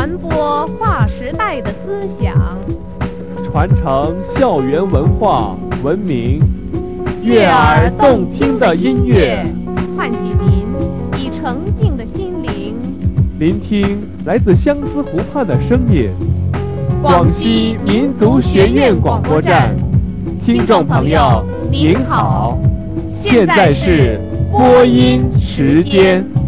传播划时代的思想传承校园文化文明。悦耳动听的音乐唤起您以澄净的心灵聆听来自相思湖畔的声音。广西民族学院广播站。听众朋友您好。现在是播音时间。